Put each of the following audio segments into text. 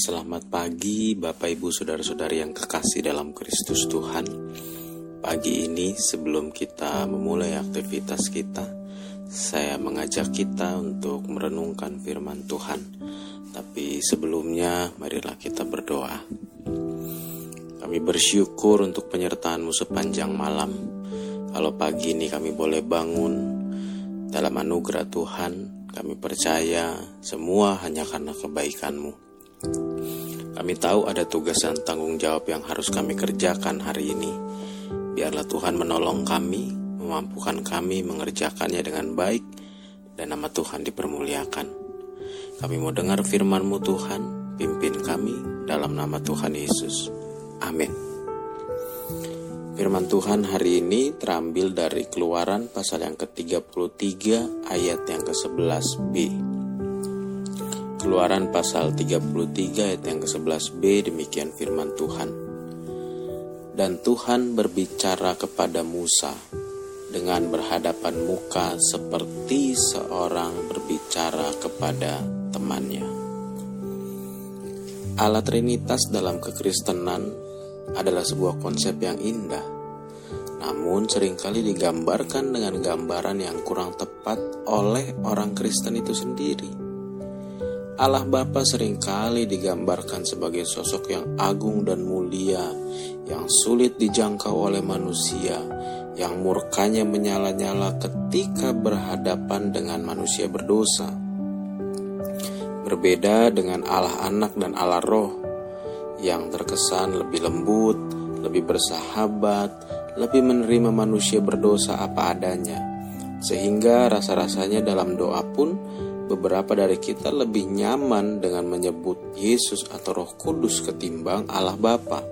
Selamat pagi Bapak Ibu Saudara-saudari yang kekasih dalam Kristus Tuhan. Pagi ini sebelum kita memulai aktivitas kita Saya mengajak kita untuk merenungkan firman Tuhan. Tapi sebelumnya marilah kita berdoa. Kami bersyukur untuk penyertaanmu sepanjang malam. Kalau pagi ini kami boleh bangun Dalam anugerah Tuhan kami percaya semua hanya karena kebaikanmu. Kami tahu ada tugas dan tanggung jawab yang harus kami kerjakan hari ini. Biarlah Tuhan menolong kami, memampukan kami mengerjakannya dengan baik, dan nama Tuhan dipermuliakan. Kami mau dengar firman-Mu Tuhan, pimpin kami dalam nama Tuhan Yesus. Amin. Firman Tuhan hari ini terambil dari keluaran pasal yang ke-33 ayat yang ke-11b. Keluaran pasal 33 ayat yang ke-11b demikian firman Tuhan. Dan Tuhan berbicara kepada Musa dengan berhadapan muka seperti seorang berbicara kepada temannya. Allah Trinitas dalam kekristenan adalah sebuah konsep yang indah, namun sering kali digambarkan dengan gambaran yang kurang tepat oleh orang Kristen itu sendiri. Allah Bapa sering kali digambarkan sebagai sosok yang agung dan mulia, yang sulit dijangkau oleh manusia, yang murkanya menyala-nyala ketika berhadapan dengan manusia berdosa. Berbeda dengan Allah Anak dan Allah Roh, yang terkesan lebih lembut, lebih bersahabat, lebih menerima manusia berdosa apa adanya, sehingga rasa-rasanya dalam doa pun beberapa dari kita lebih nyaman dengan menyebut Yesus atau Roh Kudus ketimbang Allah Bapa.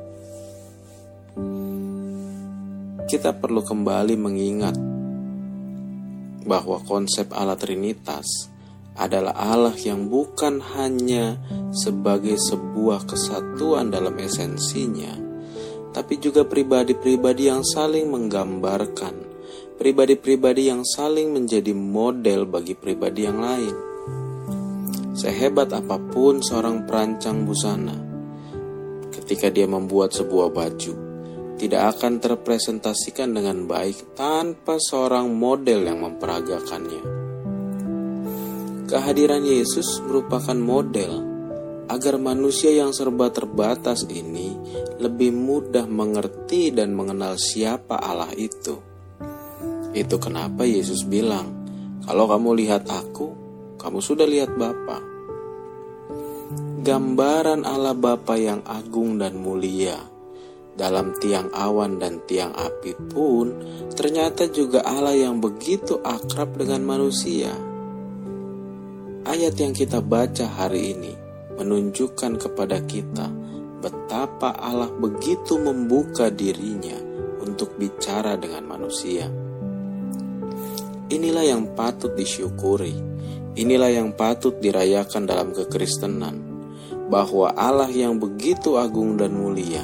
Kita perlu kembali mengingat bahwa konsep Allah Trinitas adalah Allah yang bukan hanya sebagai sebuah kesatuan dalam esensinya, tapi juga pribadi-pribadi yang saling menggambarkan, pribadi-pribadi yang saling menjadi model bagi pribadi yang lain. Sehebat apa pun seorang perancang busana, ketika dia membuat sebuah baju, tidak akan terpresentasikan dengan baik tanpa seorang model yang memperagakannya. Kehadiran Yesus merupakan model agar manusia yang serba terbatas ini lebih mudah mengerti dan mengenal siapa Allah itu. Itu kenapa Yesus bilang, "Kalau kamu lihat Aku, kamu sudah lihat Bapa. Gambaran Allah Bapa yang agung dan mulia dalam tiang awan dan tiang api pun ternyata juga Allah yang begitu akrab dengan manusia. Ayat yang kita baca hari ini menunjukkan kepada kita betapa Allah begitu membuka dirinya untuk bicara dengan manusia. Inilah yang patut disyukuri Inilah yang patut dirayakan dalam kekristenan, bahwa Allah yang begitu agung dan mulia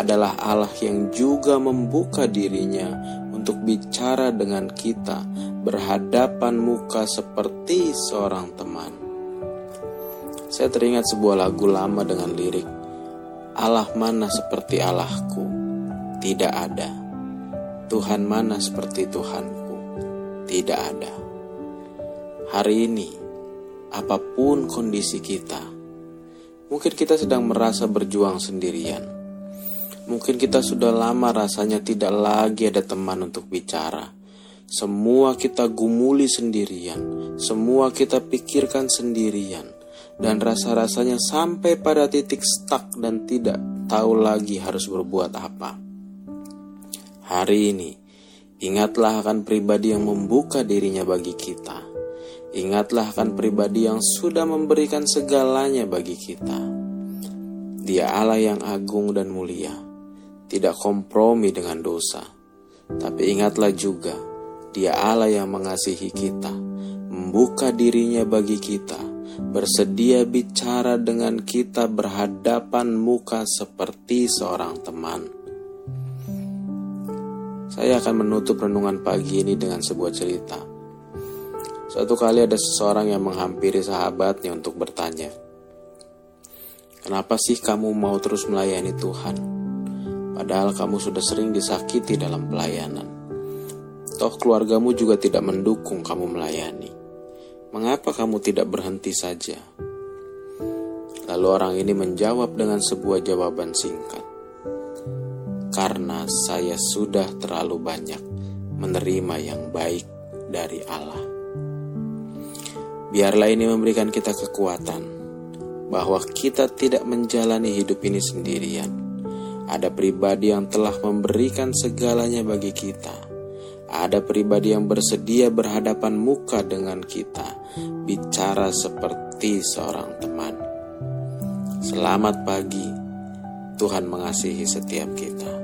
adalah Allah yang juga membuka dirinya untuk bicara dengan kita berhadapan muka seperti seorang teman. Saya teringat sebuah lagu lama dengan lirik Allah mana seperti Allahku? Tidak ada. Tuhan mana seperti Tuhanku? Tidak ada. Hari ini, apa pun kondisi kita, mungkin kita sedang merasa berjuang sendirian. Mungkin kita sudah lama rasanya tidak lagi ada teman untuk bicara. Semua kita gumuli sendirian, semua kita pikirkan sendirian, dan rasa-rasanya sampai pada titik stuck dan tidak tahu lagi harus berbuat apa. Hari ini, ingatlah akan pribadi yang membuka dirinya bagi kita Ingatlah akan pribadi yang sudah memberikan segalanya bagi kita. Dia Allah yang agung dan mulia, tidak kompromi dengan dosa. Tapi ingatlah juga, Dia Allah yang mengasihi kita, membuka dirinya bagi kita, bersedia bicara dengan kita berhadapan muka seperti seorang teman. Saya akan menutup renungan pagi ini dengan sebuah cerita Suatu kali ada seseorang yang menghampiri sahabatnya untuk bertanya, Kenapa sih kamu mau terus melayani Tuhan? Padahal kamu sudah sering disakiti dalam pelayanan. Toh keluargamu juga tidak mendukung kamu melayani. Mengapa kamu tidak berhenti saja? Lalu orang ini menjawab dengan sebuah jawaban singkat. Karena saya sudah terlalu banyak menerima yang baik dari Allah. Biarlah ini memberikan kita kekuatan bahwa kita tidak menjalani hidup ini sendirian. Ada pribadi yang telah memberikan segalanya bagi kita. Ada pribadi yang bersedia berhadapan muka dengan kita, bicara seperti seorang teman. Selamat pagi, Tuhan mengasihi setiap kita.